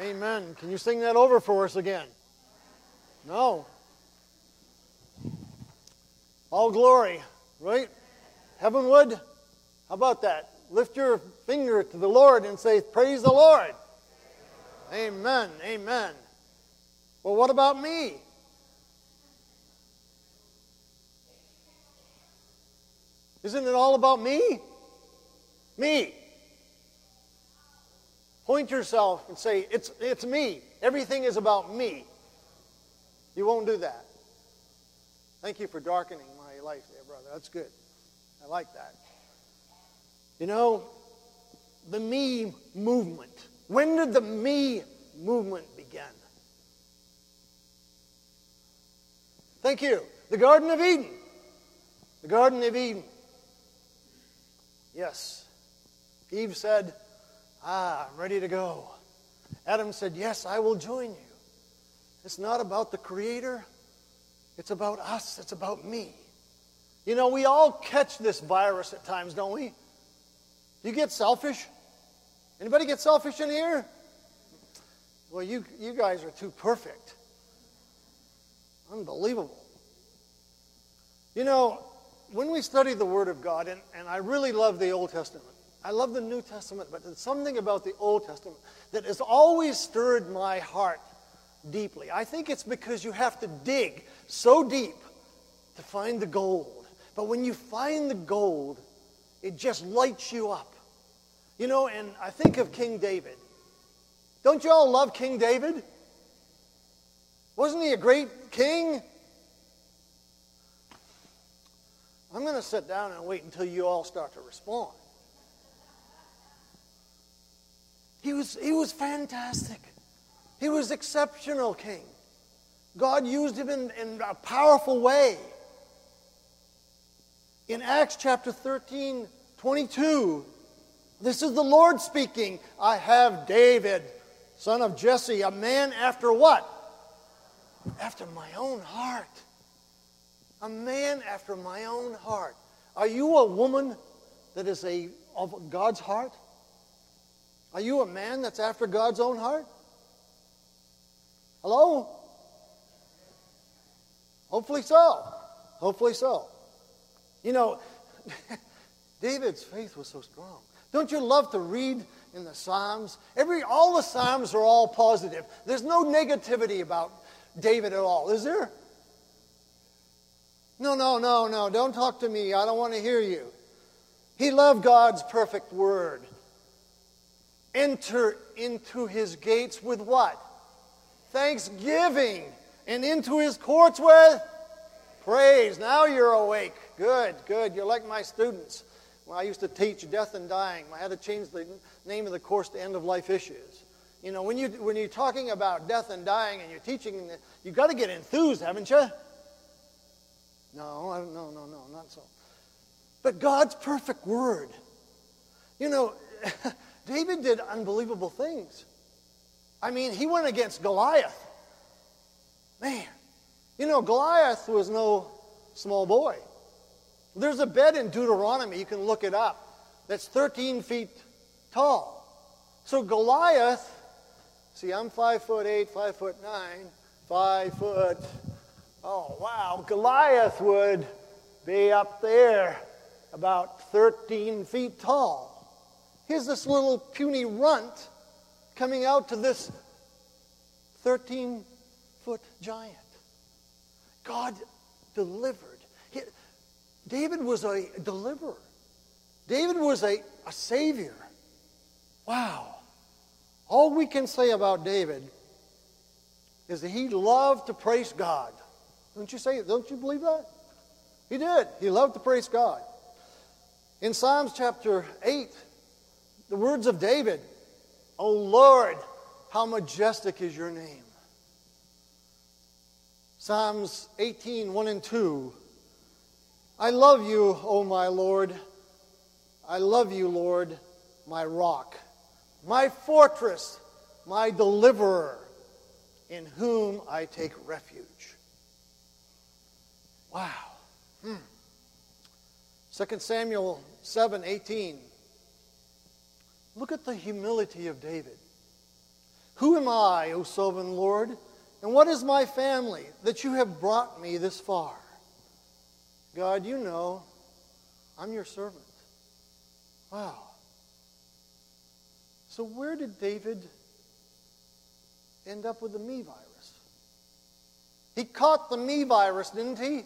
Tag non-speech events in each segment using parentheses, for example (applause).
Amen. Can you sing that over for us again? No. All glory, right? Heavenwood? How about that? Lift your finger to the Lord and say, Praise the Lord. Amen. Amen. Well, what about me? Isn't it all about me? Me. Point yourself and say, it's, it's me. Everything is about me. You won't do that. Thank you for darkening my life there, brother. That's good. I like that. You know, the me movement. When did the me movement begin? Thank you. The Garden of Eden. The Garden of Eden. Yes. Eve said, Ah, I'm ready to go. Adam said, Yes, I will join you. It's not about the Creator, it's about us, it's about me. You know, we all catch this virus at times, don't we? You get selfish? Anybody get selfish in here? Well, you, you guys are too perfect. Unbelievable. You know, when we study the Word of God, and, and I really love the Old Testament, I love the New Testament, but there's something about the Old Testament that has always stirred my heart deeply. I think it's because you have to dig so deep to find the gold. But when you find the gold, it just lights you up. You know, and I think of King David. Don't you all love King David? Wasn't he a great king? I'm going to sit down and wait until you all start to respond. He was, he was fantastic. He was exceptional king. God used him in, in a powerful way. In Acts chapter 13, 22, this is the Lord speaking. I have David, son of Jesse, a man after what? After my own heart. A man after my own heart. Are you a woman that is a, of God's heart? Are you a man that's after God's own heart? Hello? Hopefully so. Hopefully so. You know, (laughs) David's faith was so strong. Don't you love to read in the Psalms? Every all the Psalms are all positive. There's no negativity about David at all, is there? No, no, no, no. Don't talk to me. I don't want to hear you. He loved God's perfect word. Enter into his gates with what? Thanksgiving. And into his courts with praise. Now you're awake. Good, good. You're like my students. When I used to teach death and dying, I had to change the name of the course to end of life issues. You know, when, you, when you're talking about death and dying and you're teaching, you've got to get enthused, haven't you? No, no, no, no, not so. But God's perfect word. You know, (laughs) David did unbelievable things. I mean, he went against Goliath. Man, you know, Goliath was no small boy. There's a bed in Deuteronomy, you can look it up, that's 13 feet tall. So Goliath, see, I'm five foot eight, five foot nine, five foot Oh, wow. Goliath would be up there about 13 feet tall. Here's this little puny runt coming out to this 13 foot giant. God delivered. He, David was a deliverer, David was a, a savior. Wow. All we can say about David is that he loved to praise God. Don't you say, don't you believe that? He did. He loved to praise God. In Psalms chapter 8, the words of David, O Lord, how majestic is your name. Psalms 18, 1 and 2. I love you, O my Lord. I love you, Lord, my rock, my fortress, my deliverer, in whom I take refuge. Wow. Hmm. 2 Samuel 7 18. Look at the humility of David. Who am I, O sovereign Lord? And what is my family that you have brought me this far? God, you know, I'm your servant. Wow. So, where did David end up with the me virus? He caught the me virus, didn't he?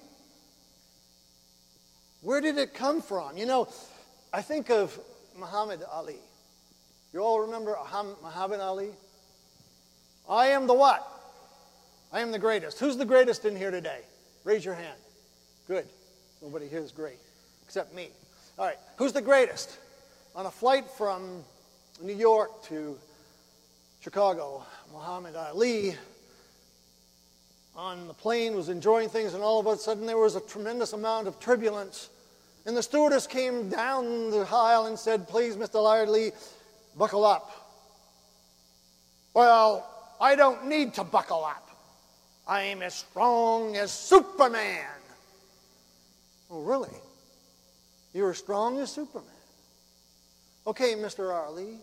Where did it come from? You know, I think of Muhammad Ali. You all remember Muhammad Ali? I am the what? I am the greatest. Who's the greatest in here today? Raise your hand. Good. Nobody here is great, except me. All right. Who's the greatest? On a flight from New York to Chicago, Muhammad Ali on the plane was enjoying things, and all of a sudden there was a tremendous amount of turbulence. And the stewardess came down the aisle and said, Please, Mr. Ali, buckle up. Well, I don't need to buckle up. I am as strong as Superman. Oh, really? You're as strong as Superman. Okay, Mr. Ali,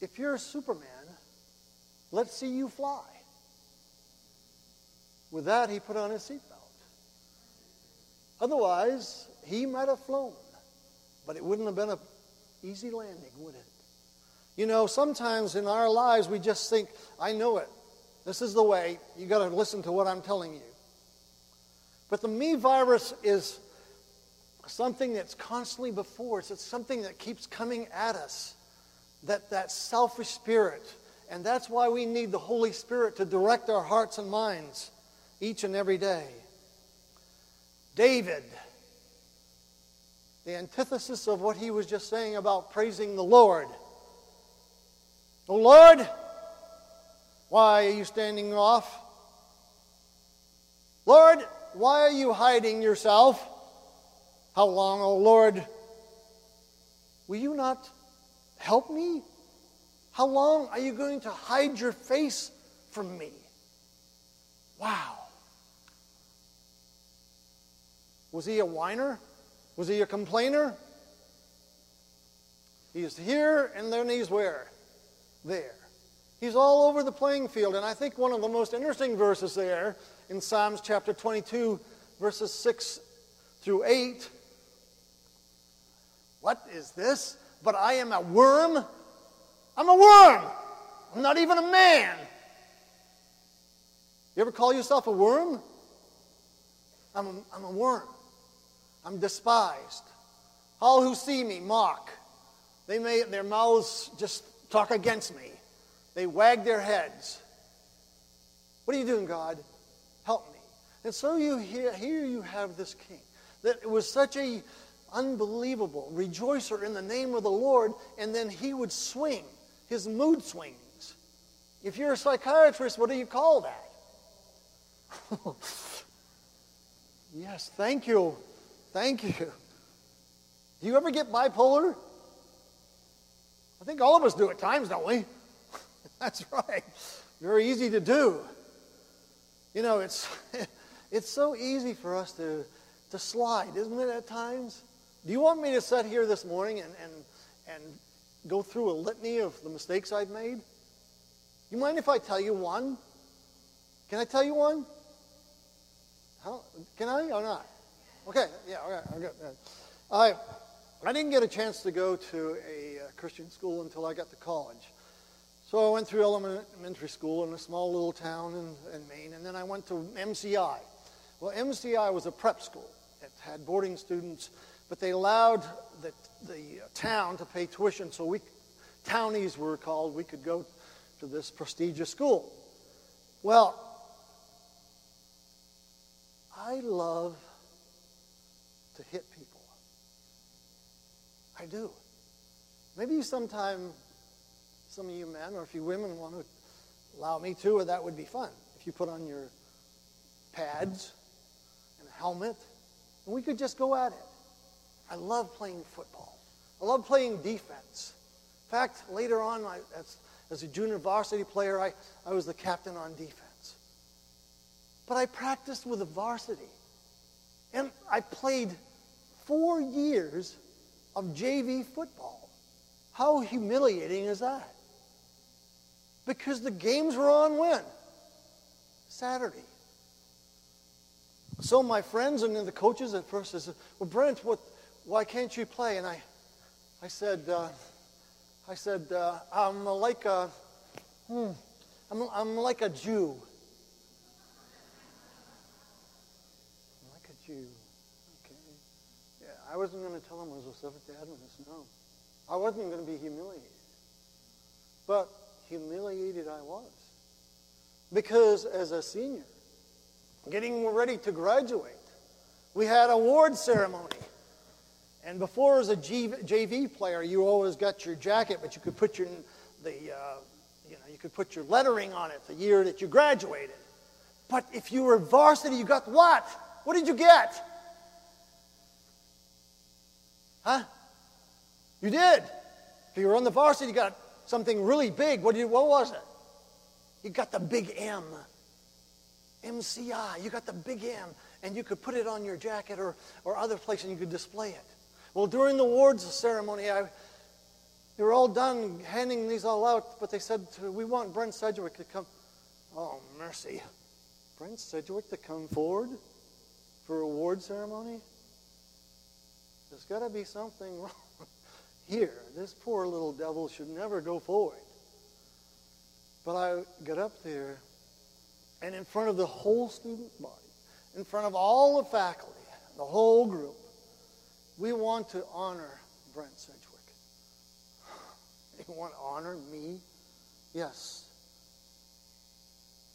if you're a Superman, let's see you fly. With that, he put on his seatbelt. Otherwise, he might have flown, but it wouldn't have been an easy landing, wouldn't it? You know, sometimes in our lives we just think, I know it. This is the way. You got to listen to what I'm telling you. But the me virus is something that's constantly before us. It's something that keeps coming at us. That that selfish spirit. And that's why we need the Holy Spirit to direct our hearts and minds each and every day. David, the antithesis of what he was just saying about praising the Lord. Oh Lord, why are you standing off? Lord, why are you hiding yourself? How long, O oh Lord? Will you not help me? How long are you going to hide your face from me? Wow. Was he a whiner? Was he a complainer? He's here and then he's where? There. He's all over the playing field. And I think one of the most interesting verses there in Psalms chapter 22, verses 6 through 8. What is this? But I am a worm? I'm a worm. I'm not even a man. You ever call yourself a worm? I'm a, I'm a worm. I'm despised. All who see me mock. They may, their mouths just talk against me. They wag their heads. What are you doing, God? Help me. And so you hear, here you have this king that it was such a unbelievable rejoicer in the name of the Lord, and then he would swing his mood swings. If you're a psychiatrist, what do you call that? (laughs) yes, thank you. Thank you. Do you ever get bipolar? I think all of us do at times, don't we? (laughs) That's right. Very easy to do. You know, it's, (laughs) it's so easy for us to, to slide, isn't it, at times? Do you want me to sit here this morning and, and, and go through a litany of the mistakes I've made? You mind if I tell you one? Can I tell you one? How, can I or not? Okay, yeah, okay, okay. I, I didn't get a chance to go to a uh, Christian school until I got to college. So I went through elementary school in a small little town in, in Maine, and then I went to MCI. Well, MCI was a prep school. It had boarding students, but they allowed the, the town to pay tuition, so we, townies were called, we could go to this prestigious school. Well, I love to hit people. I do. Maybe sometime some of you men, or if you women want to allow me to, or that would be fun. If you put on your pads and a helmet, and we could just go at it. I love playing football. I love playing defense. In fact, later on, I, as, as a junior varsity player, I, I was the captain on defense. But I practiced with the varsity. And I played four years of JV football. How humiliating is that? Because the games were on when? Saturday. So my friends and the coaches at first said, "Well, Brent, what? Why can't you play?" And I, I said, uh, I said, uh, I'm like a, hmm, I'm, I'm like a Jew. I'm like a Jew. Okay. Yeah, I wasn't going to tell him I was a Seventh Day Adventist. No, I wasn't going to be humiliated. But humiliated I was. Because as a senior, getting ready to graduate, we had award ceremony. And before as a JV player, you always got your jacket, but you could put your the uh, you know you could put your lettering on it the year that you graduated. But if you were varsity, you got what? What did you get? Huh? You did. If you were on the varsity, you got something really big. What, you, what was it? You got the big M. MCI. You got the big M. And you could put it on your jacket or, or other place and you could display it. Well, during the awards ceremony, I, they were all done handing these all out, but they said, We want Brent Sedgwick to come. Oh, mercy. Brent Sedgwick to come forward for award ceremony? There's got to be something (laughs) wrong here. This poor little devil should never go forward. But I got up there, and in front of the whole student body, in front of all the faculty, the whole group, we want to honor Brent Sedgwick. (sighs) You want to honor me? Yes.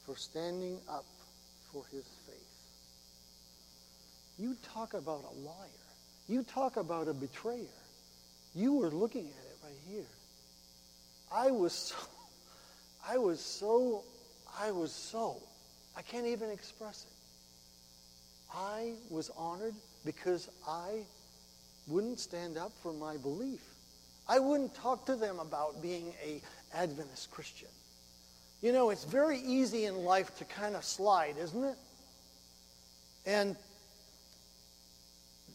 For standing up for his faith. You talk about a liar. You talk about a betrayer. You were looking at it right here. I was so, I was so, I was so, I can't even express it. I was honored because I wouldn't stand up for my belief. I wouldn't talk to them about being a Adventist Christian. You know, it's very easy in life to kind of slide, isn't it? And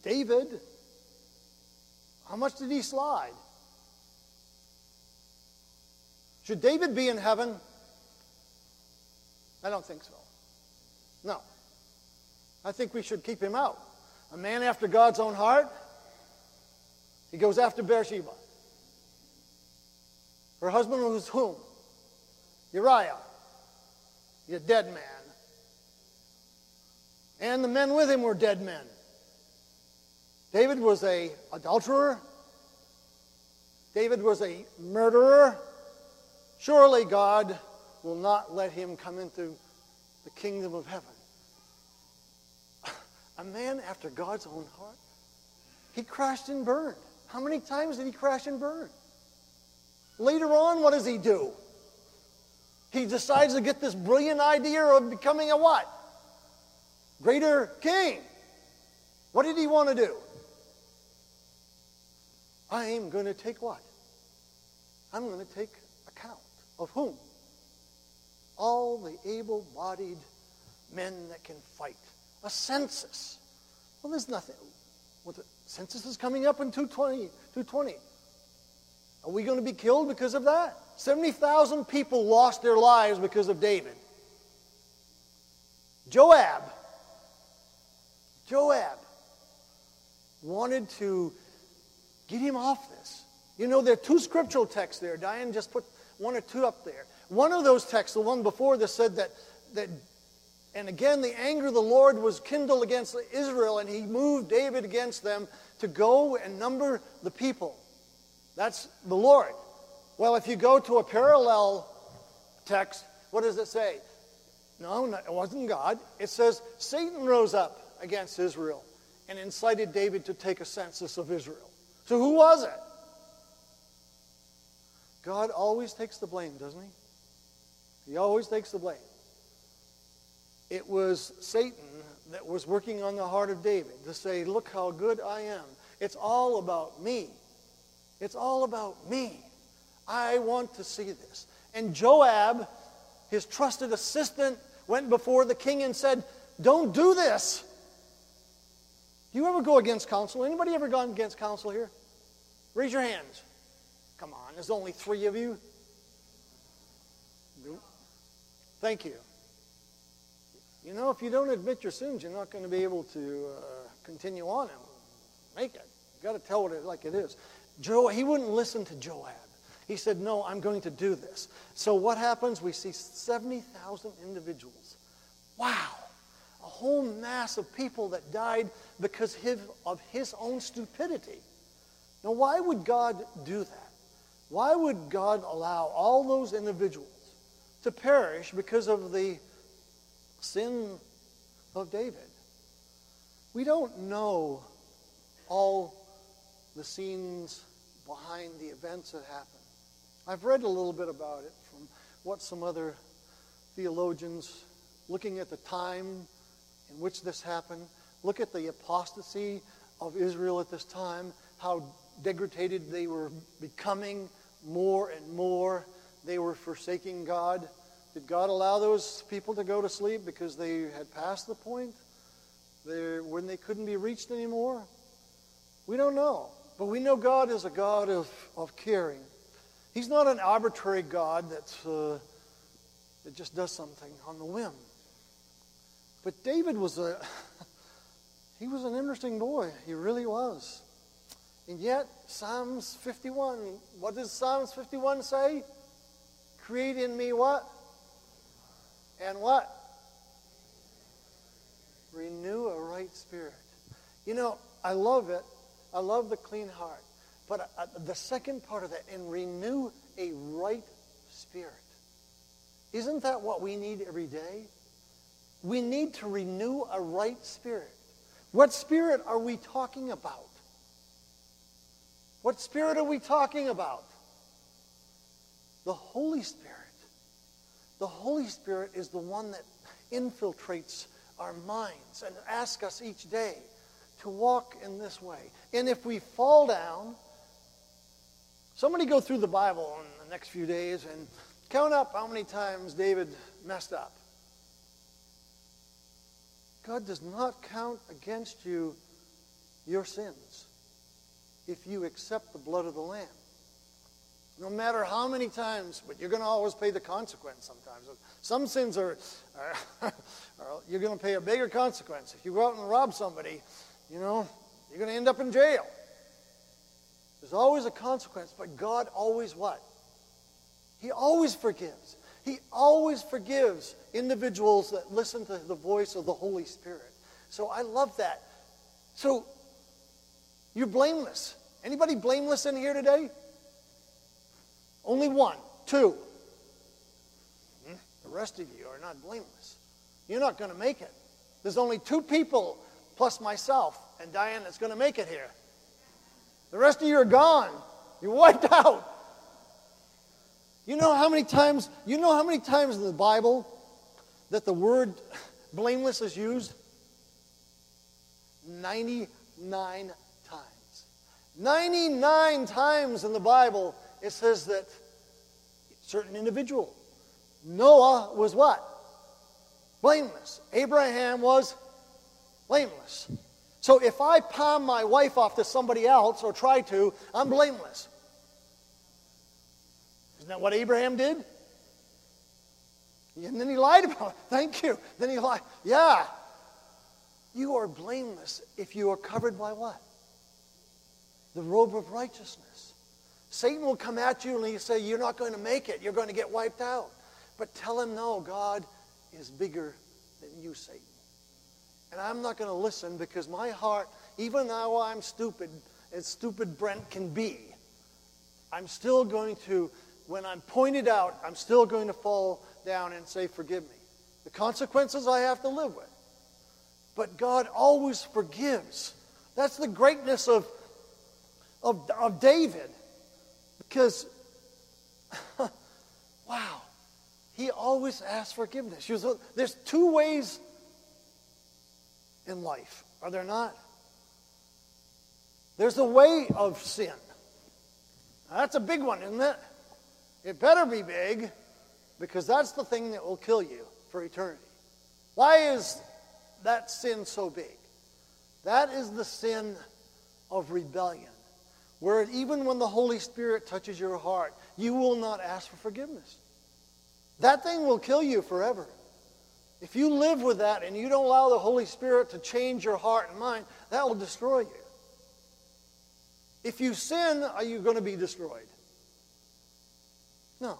David how much did he slide? Should David be in heaven? I don't think so. No. I think we should keep him out. A man after God's own heart, he goes after Bathsheba. Her husband was whom? Uriah. He's a dead man. And the men with him were dead men. David was a adulterer. David was a murderer. Surely God will not let him come into the kingdom of heaven. (laughs) A man after God's own heart. He crashed and burned. How many times did he crash and burn? Later on, what does he do? He decides to get this brilliant idea of becoming a what? Greater king. What did he want to do? I'm going to take what? I'm going to take account of whom? All the able bodied men that can fight. A census. Well, there's nothing. Well, the census is coming up in 220. 220. Are we going to be killed because of that? 70,000 people lost their lives because of David. Joab. Joab wanted to Get him off this. You know, there are two scriptural texts there. Diane just put one or two up there. One of those texts, the one before this, said that, that and again, the anger of the Lord was kindled against Israel, and he moved David against them to go and number the people. That's the Lord. Well, if you go to a parallel text, what does it say? No, it wasn't God. It says Satan rose up against Israel and incited David to take a census of Israel. So who was it? God always takes the blame, doesn't he? He always takes the blame. It was Satan that was working on the heart of David to say, Look how good I am. It's all about me. It's all about me. I want to see this. And Joab, his trusted assistant, went before the king and said, Don't do this. Do you ever go against counsel? Anybody ever gone against counsel here? Raise your hands. Come on, there's only three of you. Thank you. You know, if you don't admit your sins, you're not going to be able to uh, continue on and make it. You've got to tell it like it is. Joe, he wouldn't listen to Joab. He said, No, I'm going to do this. So what happens? We see 70,000 individuals. Wow. A whole mass of people that died because of his own stupidity. Now, why would God do that? Why would God allow all those individuals to perish because of the sin of David? We don't know all the scenes behind the events that happened. I've read a little bit about it from what some other theologians, looking at the time in which this happened, look at the apostasy of Israel at this time, how degraded they were becoming more and more. They were forsaking God. Did God allow those people to go to sleep because they had passed the point there when they couldn't be reached anymore? We don't know. But we know God is a God of, of caring. He's not an arbitrary God that, uh, that just does something on the whim. But David was a (laughs) he was an interesting boy. He really was. And yet, Psalms 51, what does Psalms 51 say? Create in me what? And what? Renew a right spirit. You know, I love it. I love the clean heart. But uh, the second part of that, and renew a right spirit. Isn't that what we need every day? We need to renew a right spirit. What spirit are we talking about? What spirit are we talking about? The Holy Spirit. The Holy Spirit is the one that infiltrates our minds and asks us each day to walk in this way. And if we fall down, Somebody go through the Bible in the next few days and count up how many times David messed up. God does not count against you your sins if you accept the blood of the Lamb. No matter how many times, but you're going to always pay the consequence sometimes. Some sins are, are, (laughs) are you're going to pay a bigger consequence. If you go out and rob somebody, you know, you're going to end up in jail. There's always a consequence, but God always what? He always forgives. He always forgives individuals that listen to the voice of the Holy Spirit. So I love that. So you're blameless. Anybody blameless in here today? Only one, two. Hmm? The rest of you are not blameless. You're not going to make it. There's only two people, plus myself and Diane, that's going to make it here. The rest of you are gone. You're wiped out. You know how many times, you know how many times in the Bible that the word (laughs) blameless is used? 99 times. 99 times in the Bible it says that certain individual. Noah was what? Blameless. Abraham was blameless. So if I palm my wife off to somebody else or try to, I'm blameless. Isn't that what Abraham did? And then he lied about it. (laughs) Thank you. Then he lied. Yeah. You are blameless if you are covered by what? The robe of righteousness. Satan will come at you and he'll say, You're not going to make it. You're going to get wiped out. But tell him, No, God is bigger than you, Satan. And I'm not going to listen because my heart, even though I'm stupid, as stupid Brent can be, I'm still going to, when I'm pointed out, I'm still going to fall down and say, Forgive me. The consequences I have to live with. But God always forgives. That's the greatness of, of, of David. Because, (laughs) wow, he always asks forgiveness. There's two ways in life, are there not? There's a way of sin. Now, that's a big one, isn't it? It better be big because that's the thing that will kill you for eternity. Why is that sin so big? That is the sin of rebellion, where even when the Holy Spirit touches your heart, you will not ask for forgiveness. That thing will kill you forever. If you live with that and you don't allow the Holy Spirit to change your heart and mind, that will destroy you. If you sin, are you going to be destroyed? No.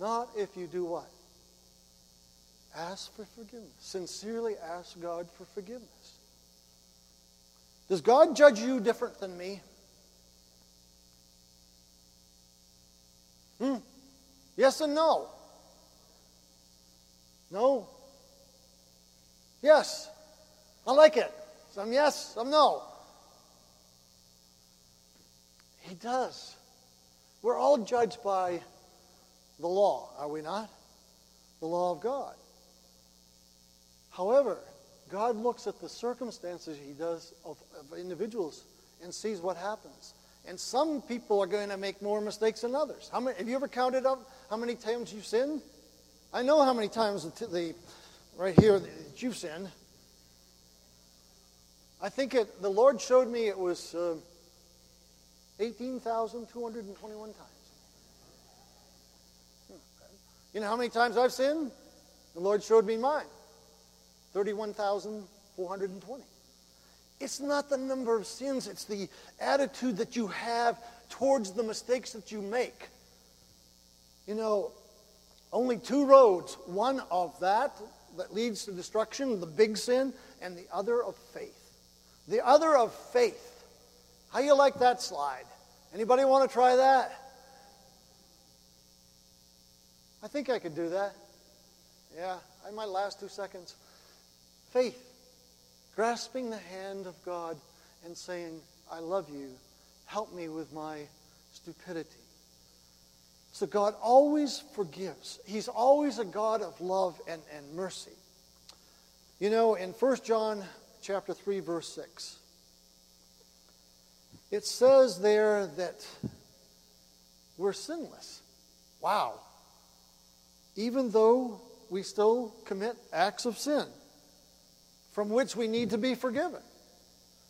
Not if you do what? Ask for forgiveness. Sincerely ask God for forgiveness. Does God judge you different than me? Hmm? Yes and no. No. Yes. I like it. Some yes, some no. He does. We're all judged by the law, are we not? The law of God. However, God looks at the circumstances he does of, of, individuals and sees what happens. And some people are going to make more mistakes than others. How many, have you ever counted up how many times you've sinned? I know how many times the, the right here that you've sinned. I think it, the Lord showed me it was uh, 18,221 times. You know how many times I've sinned? The Lord showed me mine 31,420. It's not the number of sins, it's the attitude that you have towards the mistakes that you make. You know, only two roads one of that that leads to destruction, the big sin, and the other of faith. The other of faith. How you like that slide? Anybody want to try that? I think I could do that. Yeah, in my last two seconds. Faith. Grasping the hand of God and saying, I love you. Help me with my stupidity. So God always forgives. He's always a God of love and, and mercy. You know, in 1 John chapter 3, verse 6, it says there that we're sinless. Wow even though we still commit acts of sin from which we need to be forgiven.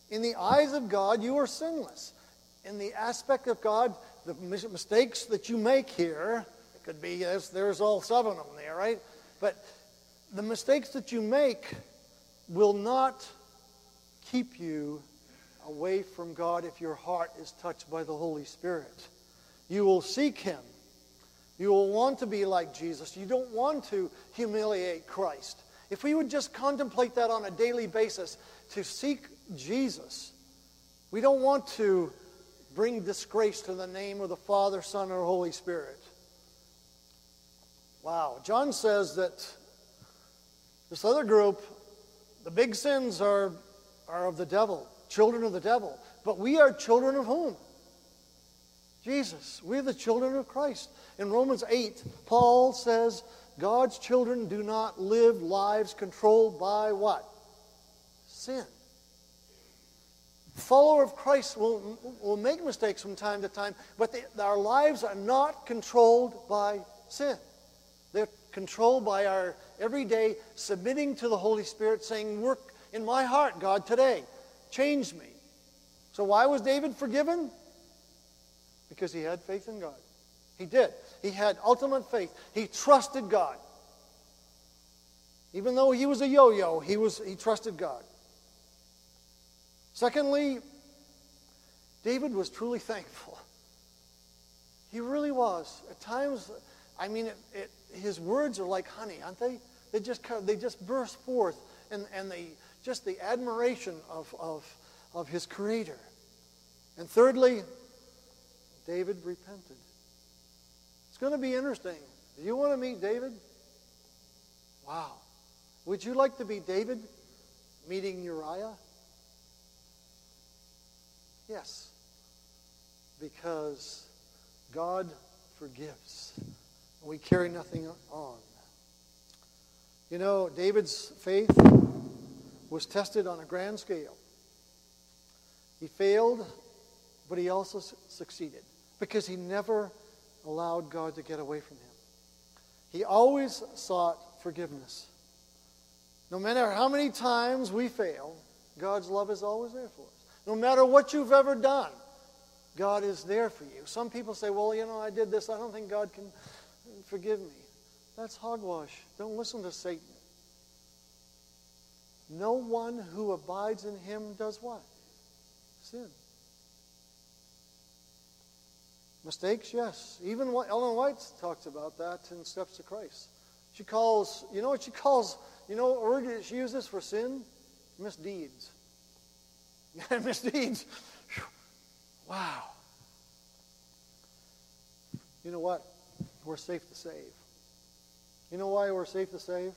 In the eyes of God, you are sinless. In the aspect of God, the mistakes that you make here, it could be, there's, there's all seven of them there, right? But the mistakes that you make will not keep you away from God if your heart is touched by the Holy Spirit. You will seek Him you will want to be like Jesus. You don't want to humiliate Christ. If we would just contemplate that on a daily basis to seek Jesus, we don't want to bring disgrace to the name of the Father, Son, or Holy Spirit. Wow. John says that this other group, the big sins are, are of the devil, children of the devil. But we are children of whom? Jesus. We're the children of Christ. In Romans 8, Paul says, God's children do not live lives controlled by what? Sin. The Follower of Christ will, will make mistakes from time to time, but they, our lives are not controlled by sin. They're controlled by our everyday submitting to the Holy Spirit, saying, Work in my heart, God, today. Change me. So, why was David forgiven? Because he had faith in God. He did. He had ultimate faith. He trusted God. Even though he was a yo yo, he, was, he trusted God. Secondly, David was truly thankful. He really was. At times, I mean, it, it, his words are like honey, aren't they? They just, they just burst forth, and, and they, just the admiration of, of, of his Creator. And thirdly, David repented. It's going to be interesting. Do you want to meet David? Wow. Would you like to be David meeting Uriah? Yes. Because God forgives. We carry nothing on. You know, David's faith was tested on a grand scale. He failed, but he also succeeded because he never allowed God to get away from him. He always sought forgiveness. No matter how many times we fail, God's love is always there for us. No matter what you've ever done, God is there for you. Some people say, well, you know, I did this. I don't think God can forgive me. That's hogwash. Don't listen to Satan. No one who abides in him does what? Sin. Mistakes, yes. Even Ellen White talks about that in Steps to Christ. She calls, you know what she calls, you know what word she uses for sin? Misdeeds. (laughs) Misdeeds. Wow. You know what? We're safe to save. You know why we're safe to save?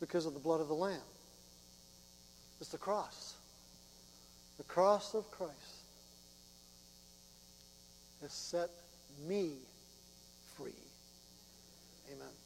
Because of the blood of the Lamb. It's the cross. The cross of Christ has set me free. Amen.